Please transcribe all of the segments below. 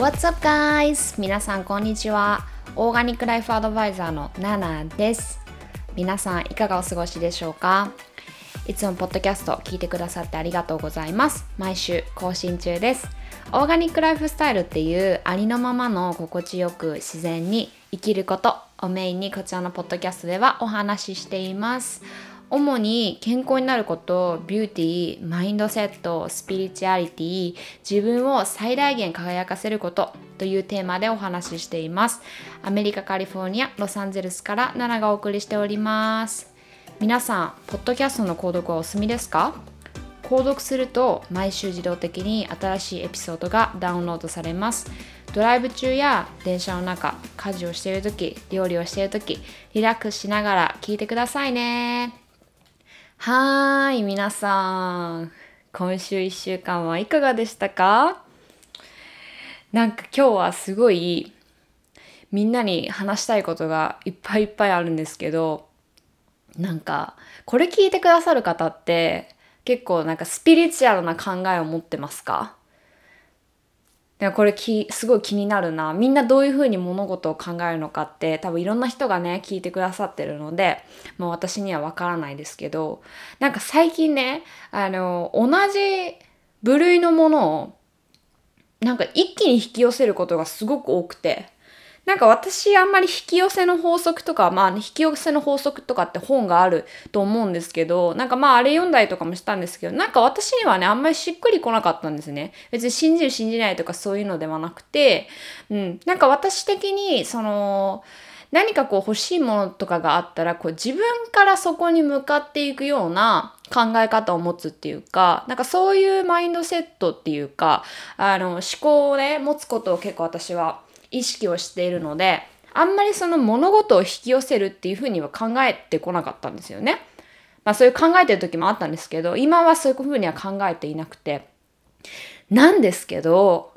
What's up guys? 皆さんこんにちは。オーガニックライフアドバイザーのナナです。皆さんいかがお過ごしでしょうか？いつもポッドキャスト聞いてくださってありがとうございます。毎週更新中です。オーガニックライフスタイルっていうありのままの心地よく自然に生きることをメインにこちらのポッドキャストではお話ししています。主に健康になること、ビューティー、マインドセット、スピリチュアリティ、自分を最大限輝かせることというテーマでお話ししています。アメリカ・カリフォルニア、ロサンゼルスからナナがお送りしております。皆さん、ポッドキャストの購読はお済みですか？購読すると毎週自動的に新しいエピソードがダウンロードされます。ドライブ中や電車の中、家事をしているとき、料理をしているとき、リラックスしながら聞いてくださいね。はーい、皆さん。今週一週間はいかがでしたか？なんか今日はすごいみんなに話したいことがいっぱいいっぱいあるんですけど、なんかこれ聞いてくださる方って結構なんかスピリチュアルな考えを持ってますか？でもこれきすごい気になるな。みんなどういうふうに物事を考えるのかって多分いろんな人がね聞いてくださってるのでもう私にはわからないですけどなんか最近ねあの同じ部類のものをなんか一気に引き寄せることがすごく多くて。なんか私あんまり引き寄せの法則とか、まあ引き寄せの法則とかって本があると思うんですけど、なんかまああれ読んだりとかもしたんですけど、なんか私にはね、あんまりしっくりこなかったんですね。別に信じる信じないとかそういうのではなくて、うん、なんか私的に、その、何かこう欲しいものとかがあったら、こう自分からそこに向かっていくような考え方を持つっていうか、なんかそういうマインドセットっていうか、あの思考をね、持つことを結構私は意識をしているのであんまりその物事を引き寄せるっていうふうには考えてこなかったんですよね。まあそういう考えてる時もあったんですけど今はそういうふうには考えていなくてなんですけど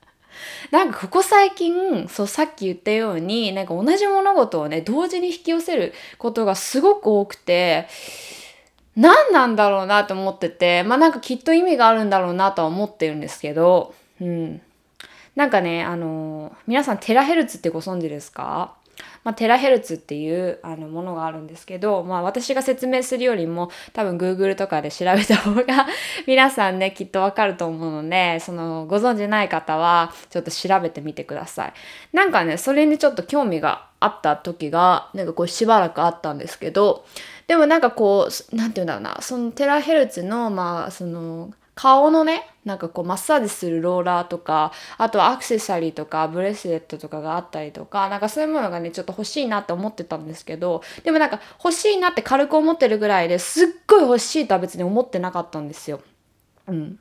なんかここ最近そうさっき言ったようになんか同じ物事をね同時に引き寄せることがすごく多くて何なんだろうなと思っててまあなんかきっと意味があるんだろうなとは思ってるんですけどうんなんかね、あのー皆さんテラヘルツってご存知ですか？まあ、テラヘルツっていうあのものがあるんですけど、まあ、私が説明するよりも多分 Google とかで調べた方が 皆さんねきっとわかると思うのでそのご存知ない方はちょっと調べてみてください。なんかねそれにちょっと興味があった時がなんかこうしばらくあったんですけどでもなんかこうなんて言うんだろうなそのテラヘルツのまあその顔のねなんかこうマッサージするローラーとかあとはアクセサリーとかブレスレットとかがあったりとかなんかそういうものがねちょっと欲しいなって思ってたんですけどでもなんか欲しいなって軽く思ってるぐらいですっごい欲しいとは別に思ってなかったんですよ。うん、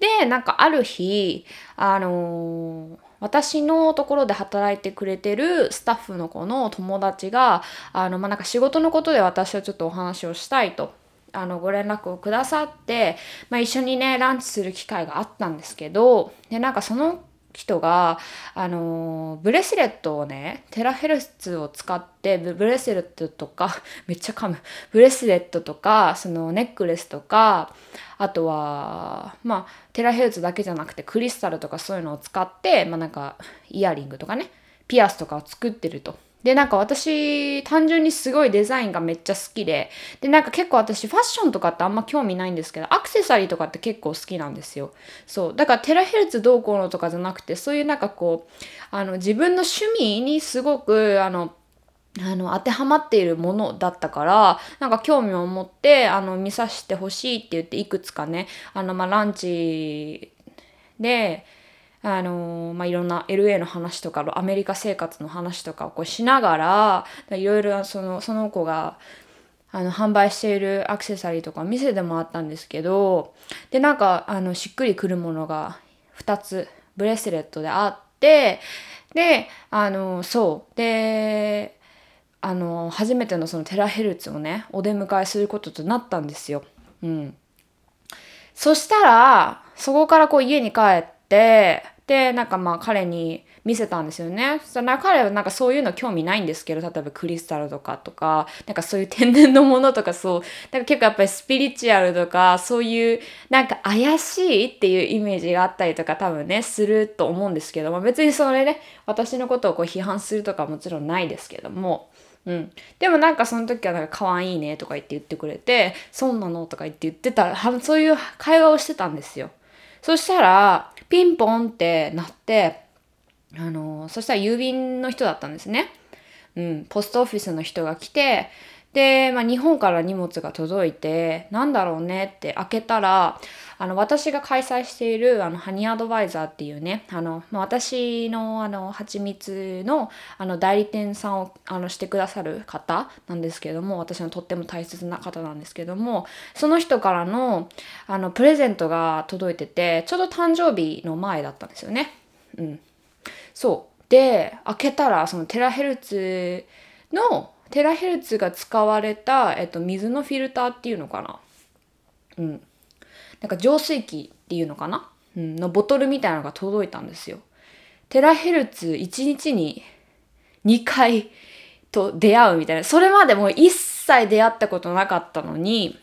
でなんかある日あのー私のところで働いてくれてるスタッフの子の友達があの、まあ、なんか仕事のことで私はちょっとお話をしたいとあのご連絡をくださって、まあ、一緒にねランチする機会があったんですけどでなんかその人があのブレスレットをねテラヘルツを使ってブレスレットとか めっちゃ噛むブレスレットとかそのネックレスとかあとはまあテラヘルツだけじゃなくてクリスタルとかそういうのを使ってまあなんかイヤリングとかねピアスとかを作ってると。で、なんか私、単純にすごいデザインがめっちゃ好きで、で、なんか結構私ファッションとかってあんま興味ないんですけど、アクセサリーとかって結構好きなんですよ。そう。だからテラヘルツどうこうのとかじゃなくて、そういうなんかこう、あの、自分の趣味にすごく、あの、あの当てはまっているものだったからなんか興味を持ってあの見させてほしいって言っていくつかねあの、まあ、ランチであのまあ、いろんな LA の話とかアメリカ生活の話とかをこうしながらいろいろそのその子があの販売しているアクセサリーとか見せてもらったんですけどでなんかあのしっくりくるものが2つブレスレットであってであのそうであの初めてのそのテラヘルツをねお出迎えすることとなったんですよ。うん、そしたらそこからこう家に帰ってでなんかまあ彼に見せたんですよね。そしたら彼はなんかそういうの興味ないんですけど例えばクリスタルとかとかなんかそういう天然のものとかそうなんか結構やっぱりスピリチュアルとかそういうなんか怪しいっていうイメージがあったりとか多分ねすると思うんですけども別にそれね私のことをこう批判するとかもちろんないですけどもうん、でもなんかその時はなんか可愛いねとか言って言ってくれてそうなのとか言って言ってたそういう会話をしてたんですよ。そしたらピンポンってなってあのそしたら郵便の人だったんですね。うんポストオフィスの人が来てで、まあ、日本から荷物が届いてなんだろうねって開けたらあの私が開催しているあのハニーアドバイザーっていうねあの、まあ、私のあの蜂蜜のあの代理店さんをあのしてくださる方なんですけども私のとっても大切な方なんですけどもその人からのあのプレゼントが届いててちょうど誕生日の前だったんですよね。うん、そうで開けたらそのテラヘルツのテラヘルツが使われた、えっと、水のフィルターっていうのかな？うん。なんか浄水器っていうのかな、うん、のボトルみたいなのが届いたんですよ。テラヘルツ1日に2回と出会うみたいな。それまでもう一切出会ったことなかったのに、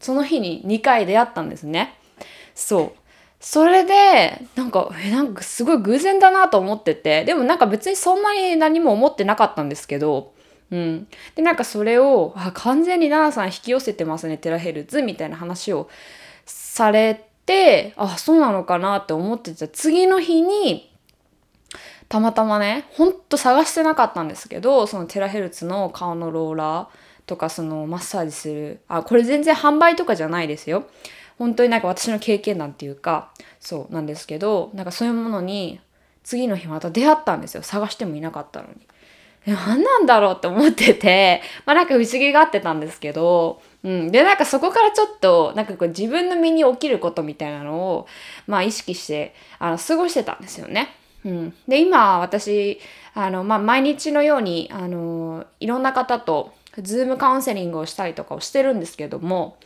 その日に2回出会ったんですね。そう。それで、なんか、え、なんかすごい偶然だなと思ってて、でもなんか別にそんなに何も思ってなかったんですけど、うん。で、なんかそれを、あ、完全に奈々さん引き寄せてますね、テラヘルツみたいな話をされて、あ、そうなのかなって思ってた次の日に、たまたまね、ほんと探してなかったんですけど、そのテラヘルツの顔のローラーとか、そのマッサージする、あ、これ全然販売とかじゃないですよ。本当になんか私の経験談っていうか、そうなんですけど、なんかそういうものに次の日また出会ったんですよ。探してもいなかったのに。何なんだろうって思ってて、まあなんか不思議がってたんですけど、うん。で、なんかそこからちょっと、なんかこう自分の身に起きることみたいなのを、まあ意識して、あの、過ごしてたんですよね。うん。で、今私、あの、まあ毎日のように、あの、いろんな方と、ズームカウンセリングをしたりとかをしてるんですけども、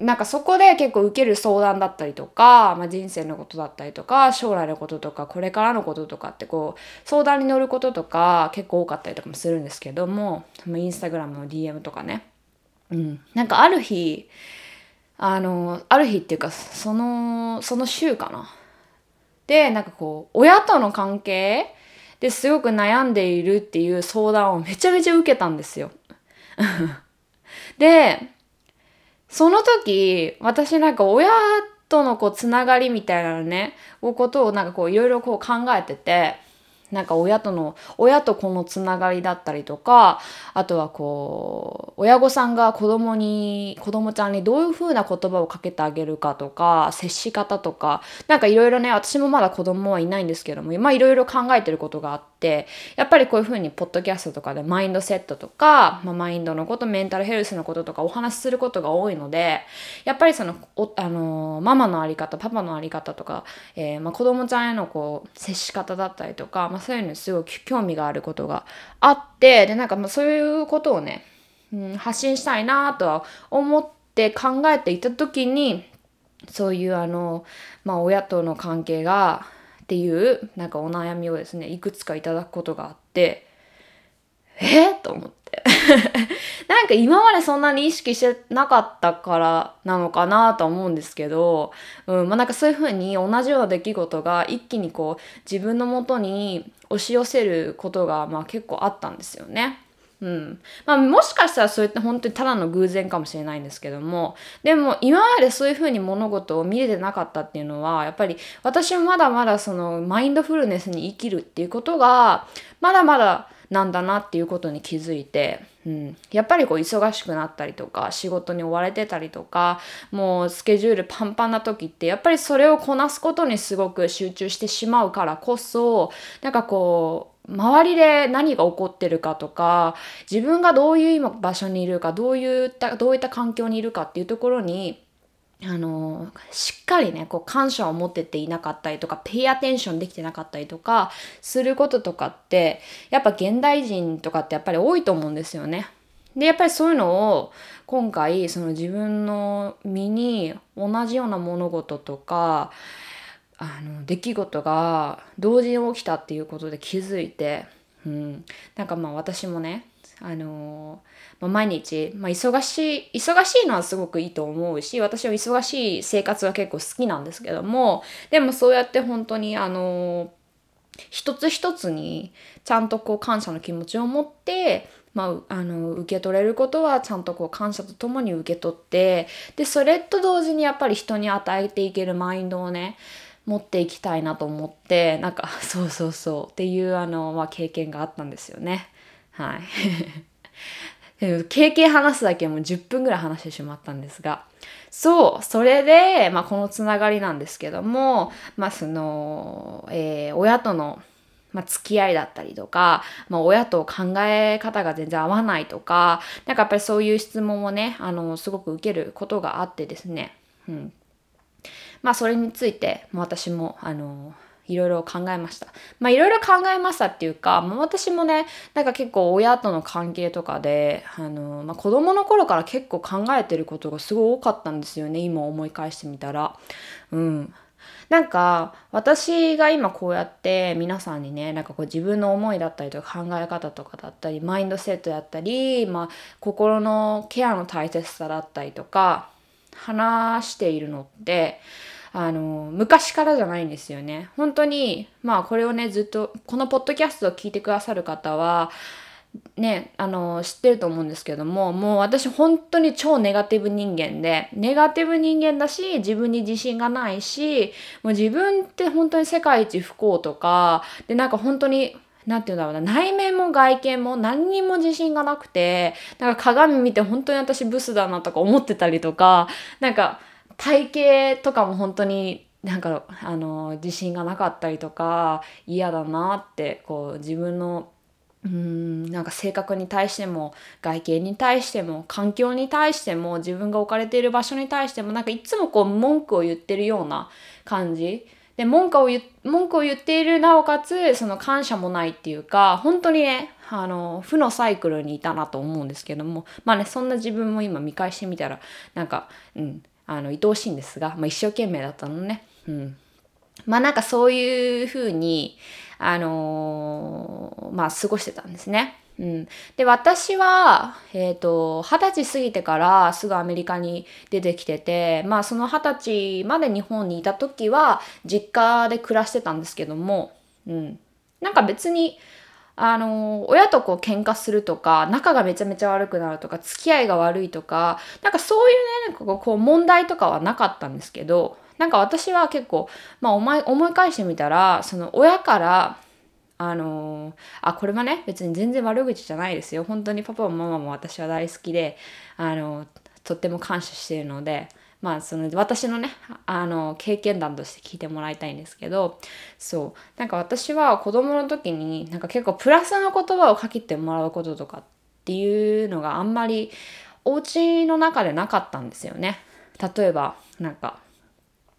なんかそこで結構受ける相談だったりとか、まあ、人生のことだったりとか将来のこととかこれからのこととかってこう相談に乗ることとか結構多かったりとかもするんですけどもインスタグラムの DM とかね、うん、なんかある日あのある日っていうかそのその週かな。でなんかこう親との関係ですごく悩んでいるっていう相談をめちゃめちゃ受けたんですよ。でその時、私なんか親とのこうつながりみたいなのね、をことをなんかこういろいろこう考えてて、なんか親との、親と子のつながりだったりとか、あとはこう、親御さんが子供に、子供ちゃんにどういう風な言葉をかけてあげるかとか、接し方とか、なんかいろいろね、私もまだ子供はいないんですけども、まあいろいろ考えてることがあって、やっぱりこういう風にポッドキャストとかでマインドセットとか、まあ、マインドのこと、メンタルヘルスのこととかお話しすることが多いので、やっぱりその、おあのママのあり方、パパのあり方とか、えー、まあ子供ちゃんへのこう、接し方だったりとか、まあそういうのにすごい興味があることがあってでなんかまあそういうことをね、うん、発信したいなとは思って考えていた時にそういうあのまあ親との関係がっていうなんかお悩みをですねいくつかいただくことがあってえと思って なんか今までそんなに意識してなかったからなのかなと思うんですけど、うん、まあなんかそういうふうに同じような出来事が一気にこう自分のもとに押し寄せることがまあ結構あったんですよね。うん。まあもしかしたらそういった本当にただの偶然かもしれないんですけども、でも今までそういうふうに物事を見れてなかったっていうのは、やっぱり私もまだまだそのマインドフルネスに生きるっていうことが、まだまだなんだなっていうことに気づいて、うん、やっぱりこう忙しくなったりとか仕事に追われてたりとかもうスケジュールパンパンな時ってやっぱりそれをこなすことにすごく集中してしまうからこそなんかこう周りで何が起こってるかとか自分がどういう今場所にいるかどういったどういった環境にいるかっていうところにあのしっかりねこう感謝を持ってていなかったりとかペイアテンションできてなかったりとかすることとかってやっぱ現代人とかってやっぱり多いと思うんですよね。でやっぱりそういうのを今回その自分の身に同じような物事とかあの出来事が同時に起きたっていうことで気づいて、うん、なんかまあ私もねあのまあ、毎日、まあ、忙しい忙しいのはすごくいいと思うし私は忙しい生活は結構好きなんですけどもでもそうやって本当にあの一つ一つにちゃんとこう感謝の気持ちを持ってまあ、あの受け取れることはちゃんとこう感謝とともに受け取ってでそれと同時にやっぱり人に与えていけるマインドをね持っていきたいなと思ってなんか そうそうそうっていうあの、まあ、経験があったんですよね。はい。経験話すだけもう10分ぐらい話してしまったんですが。そうそれで、まあ、このつながりなんですけどもまあその、えー、親とのまあ、付き合いだったりとか、まあ、親と考え方が全然合わないとか、なんかやっぱりそういう質問をね、あの、すごく受けることがあってですね、うん。まあ、それについて、私も、あの、いろいろ考えました。まあいろいろ考えましたっていうか、まあ、私もね、なんか結構親との関係とかで、あの、まあ、子供の頃から結構考えてることがすごい多かったんですよね、今思い返してみたら。うん。なんか私が今こうやって皆さんにねなんかこう自分の思いだったりとか考え方とかだったりマインドセットだったり、まあ、心のケアの大切さだったりとか話しているのってあの昔からじゃないんですよね。本当にまあこれをねずっとこのポッドキャストを聞いてくださる方はね、あの、知ってると思うんですけども、もう私本当に超ネガティブ人間で、ネガティブ人間だし、自分に自信がないし、もう自分って本当に世界一不幸とか、で、なんか本当に、なんて言うんだろうな、内面も外見も何にも自信がなくて、なんか鏡見て本当に私ブスだなとか思ってたりとか、なんか体型とかも本当になんかあの自信がなかったりとか嫌だなってこう自分のうんなんか性格に対しても外見に対しても環境に対しても自分が置かれている場所に対してもなんかいつもこう文句を言ってるような感じ。で文句を言文句を言っているなおかつその感謝もないっていうか本当にねあの負のサイクルにいたなと思うんですけどもまあねそんな自分も今見返してみたらなんかうんあの愛おしいんですが、まあ、一生懸命だったのね。うん。まあなんかそういうふうにあのー、まあ、過ごしてたんですね。うん、で私は、えーと、二十歳過ぎてからすぐアメリカに出てきてて、まあ、その二十歳まで日本にいた時は実家で暮らしてたんですけども、うん、なんか別にあの親とこう喧嘩するとか仲がめちゃめちゃ悪くなるとか付き合いが悪いとかなんかそういうねなんかこう問題とかはなかったんですけどなんか私は結構、まあ、思い思い返してみたらその親からあのー、あこれはね別に全然悪口じゃないですよ。本当にパパもママも私は大好きで、あのー、とっても感謝しているのでまあその私のねあの経験談として聞いてもらいたいんですけどそうなんか私は子供の時になんか結構プラスの言葉をかけてもらうこととかっていうのがあんまりお家の中でなかったんですよね。例えばなんか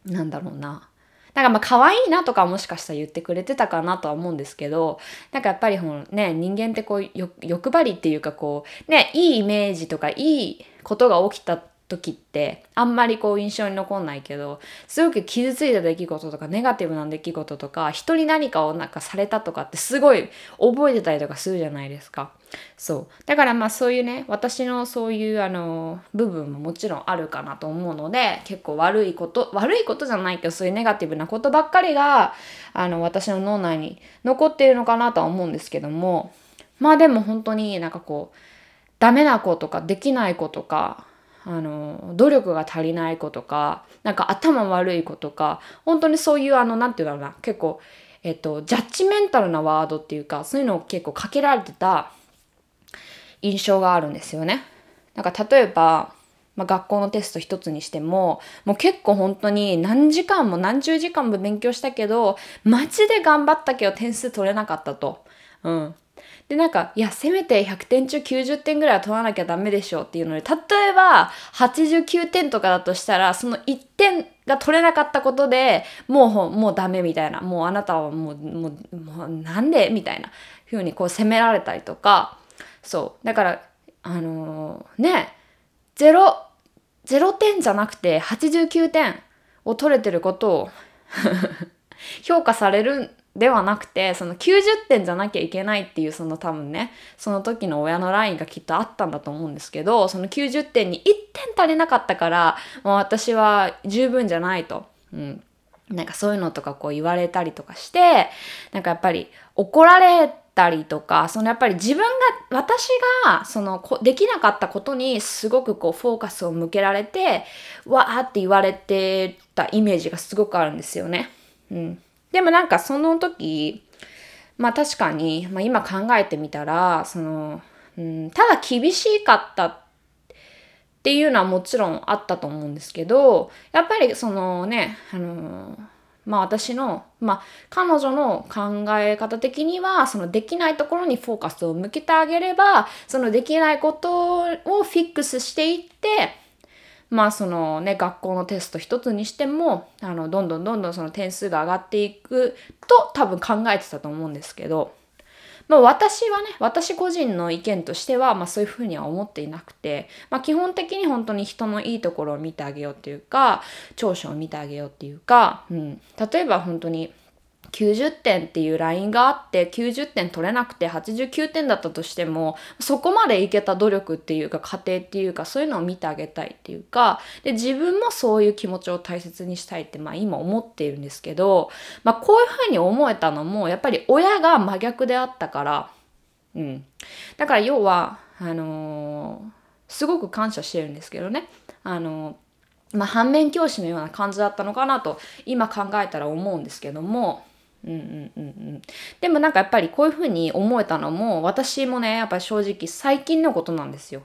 なんだろうな。なんかまあ可愛いなとかもしかしたら言ってくれてたかなとは思うんですけど、なんかやっぱりほのね、人間ってこう欲張りっていうかこう、ね、いいイメージとかいいことが起きた時ってあんまりこう印象に残んないけどすごく傷ついた出来事とかネガティブな出来事とか人に何かをなんかされたとかってすごい覚えてたりとかするじゃないですか。そう。だからまあそういうね私のそういうあの部分ももちろんあるかなと思うので結構悪いこと悪いことじゃないけどそういうネガティブなことばっかりがあの私の脳内に残っているのかなとは思うんですけども。まあでも本当になんかこうダメな子とかできない子とかあの努力が足りない子とかなんか頭悪い子とか本当にそういうあの何て言うんだろうな結構えっとジャッジメンタルなワードっていうかそういうのを結構かけられてた印象があるんですよね。なんか例えば、まあ、学校のテスト一つにしてももう結構本当に何時間も何十時間も勉強したけどマジで頑張ったけど点数取れなかったと。うん、で、なんか、いや、せめて100点中90点ぐらいは取らなきゃダメでしょうっていうので、例えば89点とかだとしたら、その1点が取れなかったことでもう、もうダメみたいな、もうあなたはもう、もう、もうなんでみたいな風にこう責められたりとか、そう。だから、あのー、ね、0、0点じゃなくて89点を取れてることを、評価されるではなくてその90点じゃなきゃいけないっていうその多分ねその時の親のラインがきっとあったんだと思うんですけどその90点に1点足りなかったからもう私は十分じゃないと。うんなんかそういうのとかこう言われたりとかして、なんかやっぱり怒られたりとか、そのやっぱり自分が、私がそのできなかったことにすごくこうフォーカスを向けられて、わーって言われてたイメージがすごくあるんですよね。うん。でもなんかその時、まあ確かに、まあ今考えてみたら、その、うん、ただ厳しかったっていうのはもちろんあったと思うんですけど、やっぱりそのね、あのまあ私の、まあ彼女の考え方的には、そのできないところにフォーカスを向けてあげれば、そのできないことをフィックスしていって、まあそのね、学校のテスト一つにしても、あの、どんどんどんどんその点数が上がっていくと多分考えてたと思うんですけど、まあ私はね、私個人の意見としては、まあそういうふうには思っていなくて、まあ基本的に本当に人のいいところを見てあげようっていうか、長所を見てあげようっていうか、うん。例えば本当に、90点っていうラインがあって90点取れなくて89点だったとしてもそこまでいけた努力っていうか過程っていうかそういうのを見てあげたいっていうかで自分もそういう気持ちを大切にしたいってまあ今思っているんですけど、まあ、こういうふうに思えたのもやっぱり親が真逆であったからうん。だから要はあのー、すごく感謝してるんですけどね。あのーまあ、反面教師のような感じだったのかなと今考えたら思うんですけどもうんうんうん、でもなんかやっぱりこういうふうに思えたのも私もねやっぱ正直最近のことなんですよ。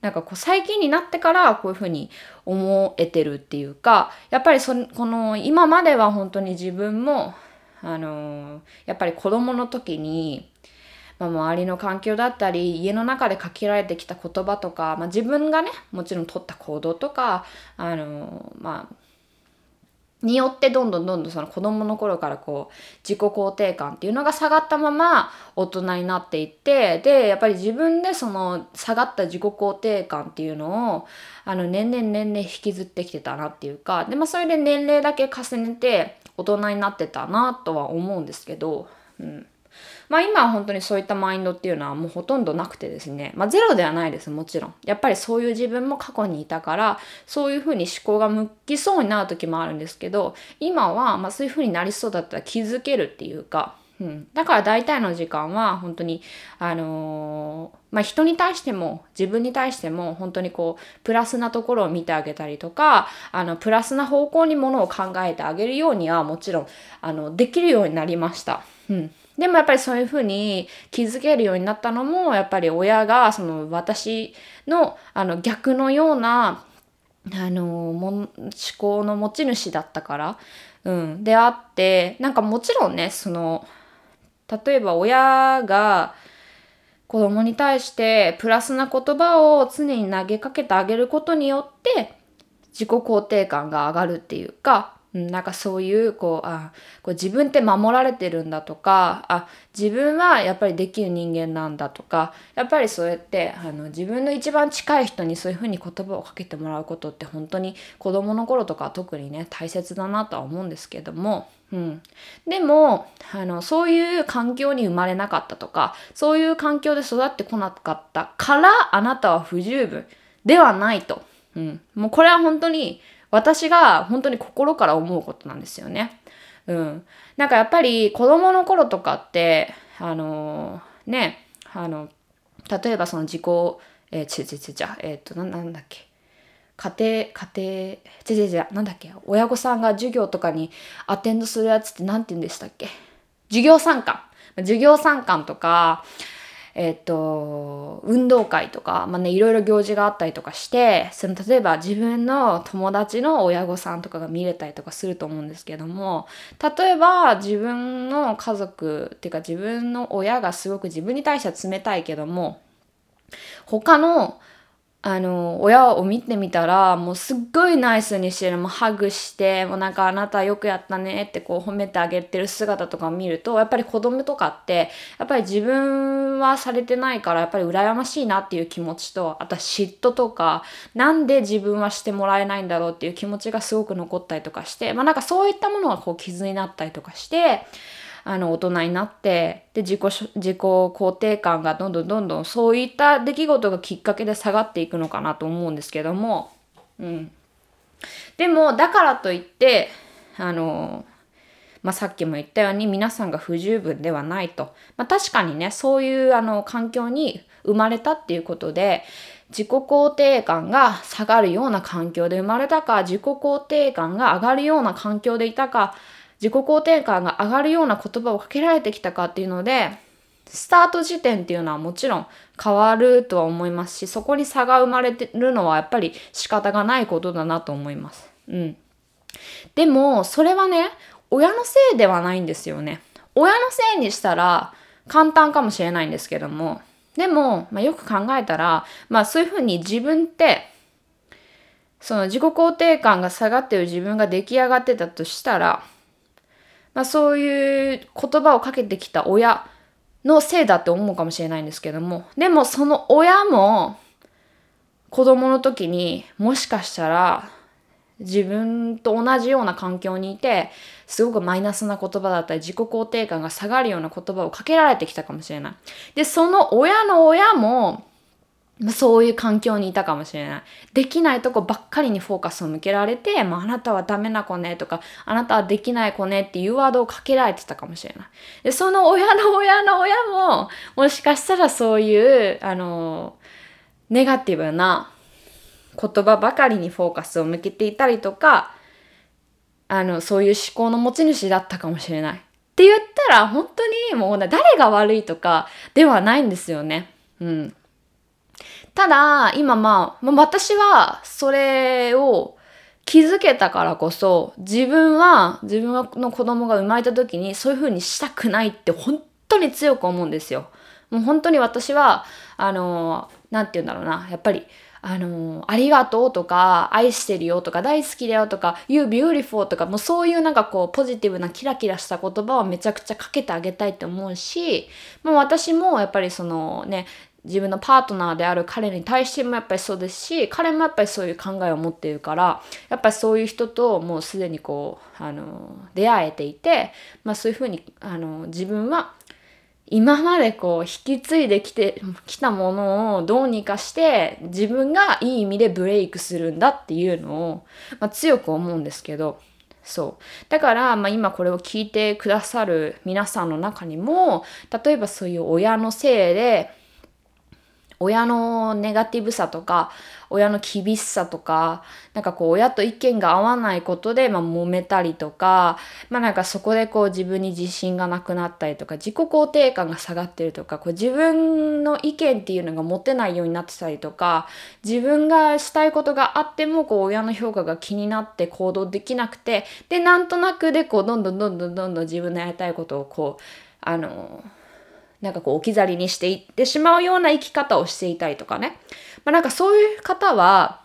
なんかこう最近になってからこういうふうに思えてるっていうかやっぱりそこの今までは本当に自分もあのー、やっぱり子供の時に、まあ、周りの環境だったり家の中でかけられてきた言葉とか、まあ、自分がねもちろん取った行動とかあのー、まあによってどんどんどんどんその子供の頃からこう自己肯定感っていうのが下がったまま大人になっていってでやっぱり自分でその下がった自己肯定感っていうのをあの年々年々引きずってきてたなっていうかでまあそれで年齢だけ重ねて大人になってたなとは思うんですけど、うん、まあ今は本当にそういったマインドっていうのはもうほとんどなくてですね、まあゼロではないです、もちろん。やっぱりそういう自分も過去にいたから、そういうふうに思考が向きそうになる時もあるんですけど、今はまあそういうふうになりそうだったら気づけるっていうか、うん、だから大体の時間は本当にあのー、まあ人に対しても自分に対しても本当にこうプラスなところを見てあげたりとかあのプラスな方向にものを考えてあげるようにはもちろんあのできるようになりました。うんでもやっぱりそういうふうに気づけるようになったのもやっぱり親がその私のあの逆のようなあのも思考の持ち主だったから、うん、であってなんかもちろんねその例えば親が子供に対してプラスな言葉を常に投げかけてあげることによって自己肯定感が上がるっていうかなんかそういうこうあこう自分って守られてるんだとかあ自分はやっぱりできる人間なんだとかやっぱりそうやってあの自分の一番近い人にそういうふうに言葉をかけてもらうことって本当に子どもの頃とか特にね大切だなとは思うんですけども、うん、でもあのそういう環境に生まれなかったとかそういう環境で育ってこなかったからあなたは不十分ではないと。うん、もうこれは本当に私が本当に心から思うことなんですよね。うん。なんかやっぱり子供の頃とかって、あのー、ね、あの、例えばその自己、えー、ちちちちゃ、えっ、ー、と、な、なんだっけ。家庭、家庭、ちちちゃ、なんだっけ。親御さんが授業とかにアテンドするやつって何て言うんでしたっけ。授業参観。授業参観とか、えっ、と、運動会とか、まあね、いろいろ行事があったりとかして、その、例えば自分の友達の親御さんとかが見れたりとかすると思うんですけども、例えば自分の家族っていうか自分の親がすごく自分に対しては冷たいけども、他のあの、親を見てみたら、もうすっごいナイスにしてる、もうハグして、もうなんかあなたよくやったね。ってこう褒めてあげてる姿とかを見ると、やっぱり子供とかって、やっぱり自分はされてないからやっぱり羨ましいなっていう気持ちとあとは嫉妬とかなんで自分はしてもらえないんだろうっていう気持ちがすごく残ったりとかしてまあなんかそういったものがこう傷になったりとかしてあの大人になってで自己自己肯定感がどんどんどんどんそういった出来事がきっかけで下がっていくのかなと思うんですけども、うん、でもだからといってあのまあ、さっきも言ったように皆さんが不十分ではないと。まあ、確かにね、そういうあの環境に生まれたっていうことで、自己肯定感が下がるような環境で生まれたか、自己肯定感が上がるような環境でいたか、自己肯定感が上がるような言葉をかけられてきたかっていうので、スタート時点っていうのはもちろん変わるとは思いますし、そこに差が生まれてるのはやっぱり仕方がないことだなと思います。うん。でも、それはね、親のせいではないんですよね。親のせいにしたら簡単かもしれないんですけども、でも、まあ、よく考えたら、まあそういうふうに自分って、その自己肯定感が下がってる自分が出来上がってたとしたら、まあそういう言葉をかけてきた親のせいだって思うかもしれないんですけども、でもその親も子供の時にもしかしたら自分と同じような環境にいてすごくマイナスな言葉だったり自己肯定感が下がるような言葉をかけられてきたかもしれない。で、その親の親もまそういう環境にいたかもしれない。できないとこばっかりにフォーカスを向けられて、もうあなたはダメな子ねとか、あなたはできない子ねっていうワードをかけられてたかもしれない。で、その親の親の親も、もしかしたらそういう、あの、ネガティブな言葉ばかりにフォーカスを向けていたりとか、あの、そういう思考の持ち主だったかもしれない。って言ったら、本当にもう誰が悪いとかではないんですよね。うん。ただ、今まあ、私はそれを気づけたからこそ、自分は、自分の子供が生まれた時にそういう風にしたくないって本当に強く思うんですよ。もう本当に私は、あの、なんて言うんだろうな、やっぱり、あのありがとうとか、愛してるよとか、大好きだよとか、You beautiful とか、もうそういうなんかこう、ポジティブなキラキラした言葉をめちゃくちゃかけてあげたいって思うし、もう私もやっぱりそのね、自分のパートナーである彼に対してもやっぱりそうですし、彼もやっぱりそういう考えを持っているから、やっぱりそういう人ともうすでにこう、あの、出会えていて、まあそういうふうに、あの、自分は今までこう引き継いできてきたものをどうにかして自分がいい意味でブレイクするんだっていうのを、まあ、強く思うんですけどそう。だから、まあ、今これを聞いてくださる皆さんの中にも例えばそういう親のせいで親のネガティブさとか親の厳しさとかなんかこう親と意見が合わないことで、まあ、揉めたりとかまあなんかそこでこう自分に自信がなくなったりとか自己肯定感が下がってるとかこう自分の意見っていうのが持てないようになってたりとか自分がしたいことがあってもこう親の評価が気になって行動できなくてでなんとなくでこうどんどんどんどんどんどん自分のやりたいことをこうあのなんかこう置き去りにしていってしまうような生き方をしていたりとかね。まあなんかそういう方は、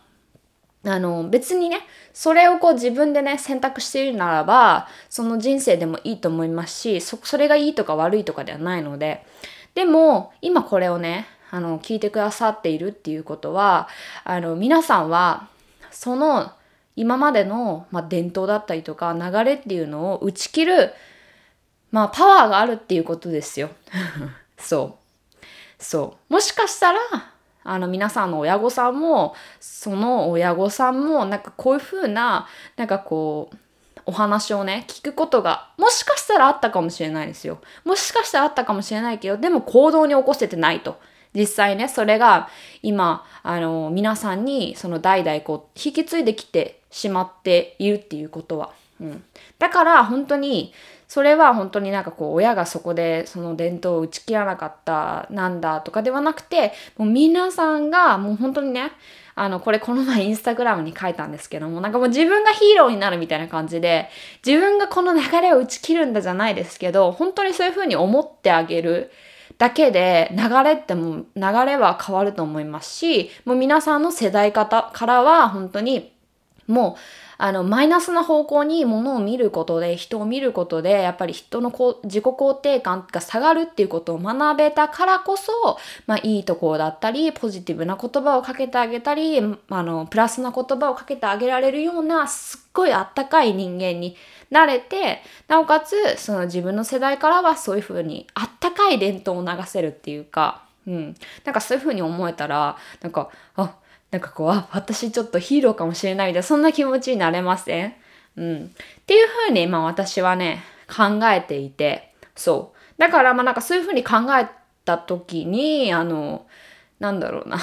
あの別にね、それをこう自分でね、選択しているならば、その人生でもいいと思いますし、そそれがいいとか悪いとかではないので、でも今これをね、あの聞いてくださっているっていうことは、あの皆さんはその今までの、まあ、伝統だったりとか流れっていうのを打ち切るまあパワーがあるっていうことですよ。そう。そう。もしかしたら、あの皆さんの親御さんも、その親御さんも、なんかこういう風な、なんかこう、お話をね、聞くことが、もしかしたらあったかもしれないですよ。もしかしたらあったかもしれないけど、でも行動に起こせてないと。実際ね、それが今、あの、皆さんにその代々こう、引き継いできてしまっているっていうことは。うん。だから本当に、それは本当になんかこう親がそこでその伝統を打ち切らなかったなんだとかではなくてもう皆さんがもう本当にねあのこれこの前インスタグラムに書いたんですけどもなんかもう自分がヒーローになるみたいな感じで自分がこの流れを打ち切るんだじゃないですけど本当にそういうふうに思ってあげるだけで流れってもう流れは変わると思いますしもう皆さんの世代方からは本当にもうあのマイナスな方向にものを見ることで人を見ることでやっぱり人のこう自己肯定感が下がるっていうことを学べたからこそ、まあ、いいところだったりポジティブな言葉をかけてあげたりあのプラスな言葉をかけてあげられるようなすっごいあったかい人間になれてなおかつその自分の世代からはそういうふうにあったかい伝統を流せるっていうか、うん、なんかそういうふうに思えたらなんかあなんかこう、あ、私ちょっとヒーローかもしれないみたいな、そんな気持ちになれません？うん。っていうふうに、まあ私はね、考えていて、そう。だからまあなんかそういうふうに考えた時に、あの、なんだろうな。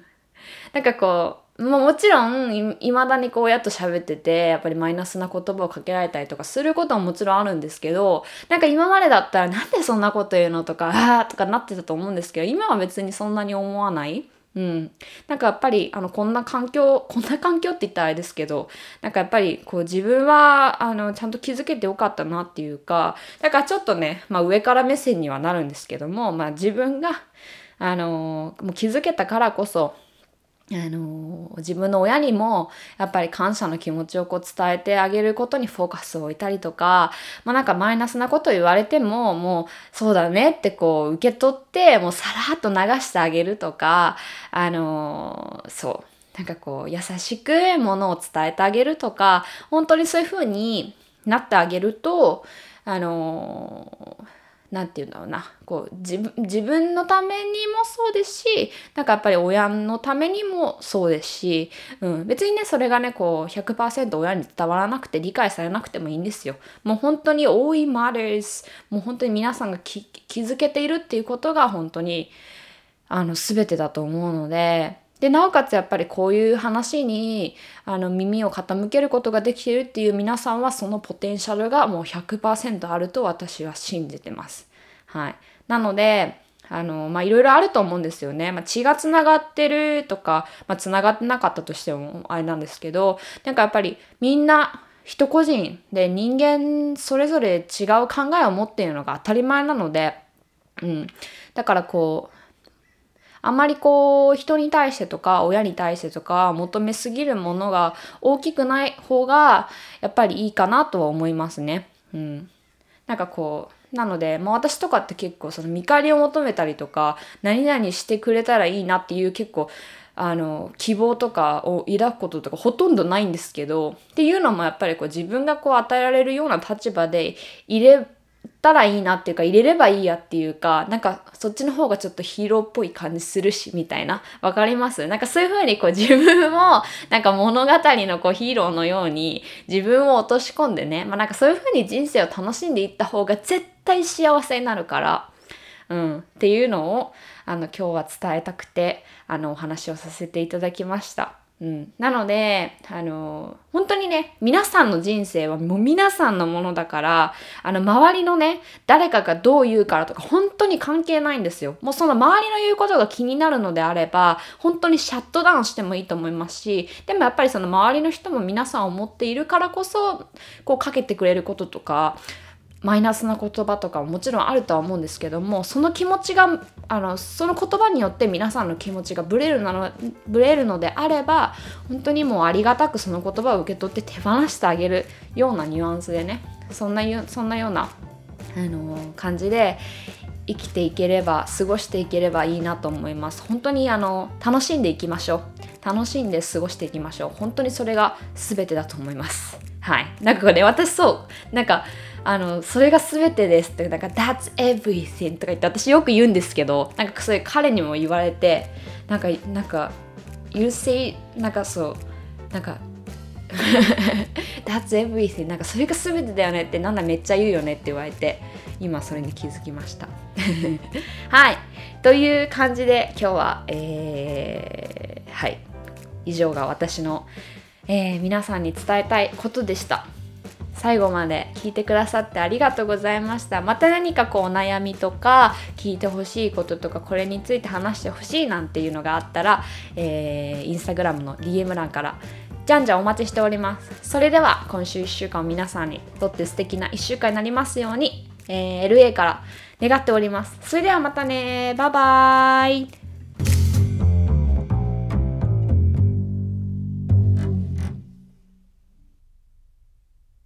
なんかこう、まあ、もちろんいまだにこう親と喋っててやっぱりマイナスな言葉をかけられたりとかすることももちろんあるんですけどなんか今までだったらなんでそんなこと言うのとかああとかなってたと思うんですけど今は別にそんなに思わないうん、なんかやっぱりあのこんな環境 こんな環境って言ったらあれですけどなんかやっぱりこう自分はあのちゃんと気づけてよかったなっていうかだからちょっとね、まあ、上から目線にはなるんですけども、まあ、自分があのもう気づけたからこそあの自分の親にもやっぱり感謝の気持ちをこう伝えてあげることにフォーカスを置いたりとか、まあ、なんかマイナスなこと言われてももうそうだねってこう受け取ってもうさらっと流してあげるとかあのそう。なんかこう優しくものを伝えてあげるとか本当にそういう風になってあげるとあの何て言うんだろうな。こう自分自分のためにもそうですしなんかやっぱり親のためにもそうですし、うん、別にねそれがねこう100%親に伝わらなくて理解されなくてもいいんですよ。もう本当に all it matters もう本当に皆さんが気づけているっていうことが本当にあの全てだと思うのででなおかつやっぱりこういう話にあの耳を傾けることができてるっていう皆さんはそのポテンシャルがもう100%あると私は信じてます。はい、なのであのまあいろいろあると思うんですよね。まあ、血がつながってるとか、まあ、つながってなかったとしてもあれなんですけどなんかやっぱりみんな人個人で人間それぞれ違う考えを持っているのが当たり前なので、うん、だからこうあまりこう人に対してとか親に対してとか求めすぎるものが大きくない方がやっぱりいいかなとは思いますね。うん。なんかこうなので、まあ、私とかって結構その見返りを求めたりとか何々してくれたらいいなっていう結構あの希望とかを抱くこととかほとんどないんですけどっていうのもやっぱりこう自分がこう与えられるような立場でいれたらいいなっていうか入れればいいやっていうかなんかそっちの方がちょっとヒーローっぽい感じするしみたいな。わかります？なんかそういう風にこう自分もなんか物語のこうヒーローのように自分を落とし込んでねまあなんかそういう風に人生を楽しんでいった方が絶対幸せになるからうん。っていうのをあの今日は伝えたくてあのお話をさせていただきました。うん、なので、あの本当にね、皆さんの人生はもう皆さんのものだから、あの、周りのね、誰かがどう言うからとか、本当に関係ないんですよ。もうその周りの言うことが気になるのであれば、本当にシャットダウンしてもいいと思いますし、でもやっぱりその周りの人も皆さんを持っているからこそ、こうかけてくれることとか、マイナスな言葉とかももちろんあるとは思うんですけどもその気持ちがあのその言葉によって皆さんの気持ちがブレるなのブレるのであれば本当にもうありがたくその言葉を受け取って手放してあげるようなニュアンスでねそんなそんなような、あのー、感じで生きていければ過ごしていければいいなと思います。本当にあの楽しんでいきましょう。楽しんで過ごしていきましょう。本当にそれが全てだと思います。はい。なんかね私そう。なんかあのそれが全てですってなんか That's everything とか言って私よく言うんですけどなんかそれ彼にも言われてなんかなんか You say なんかそうなんか That's everything なんかそれが全てだよねってなんだめっちゃ言うよねって言われて今それに気づきました。はい。という感じで今日はえー、はい。以上が私の、えー、皆さんに伝えたいことでした。最後まで聞いてくださってありがとうございました。また何かこうお悩みとか聞いてほしいこととかこれについて話してほしいなんていうのがあったら、えー、インスタグラムの DM 欄からじゃんじゃんお待ちしております。それでは今週1週間を皆さんにとって素敵な1週間になりますように、えー、LA から願っております。それではまたねバイバーイ。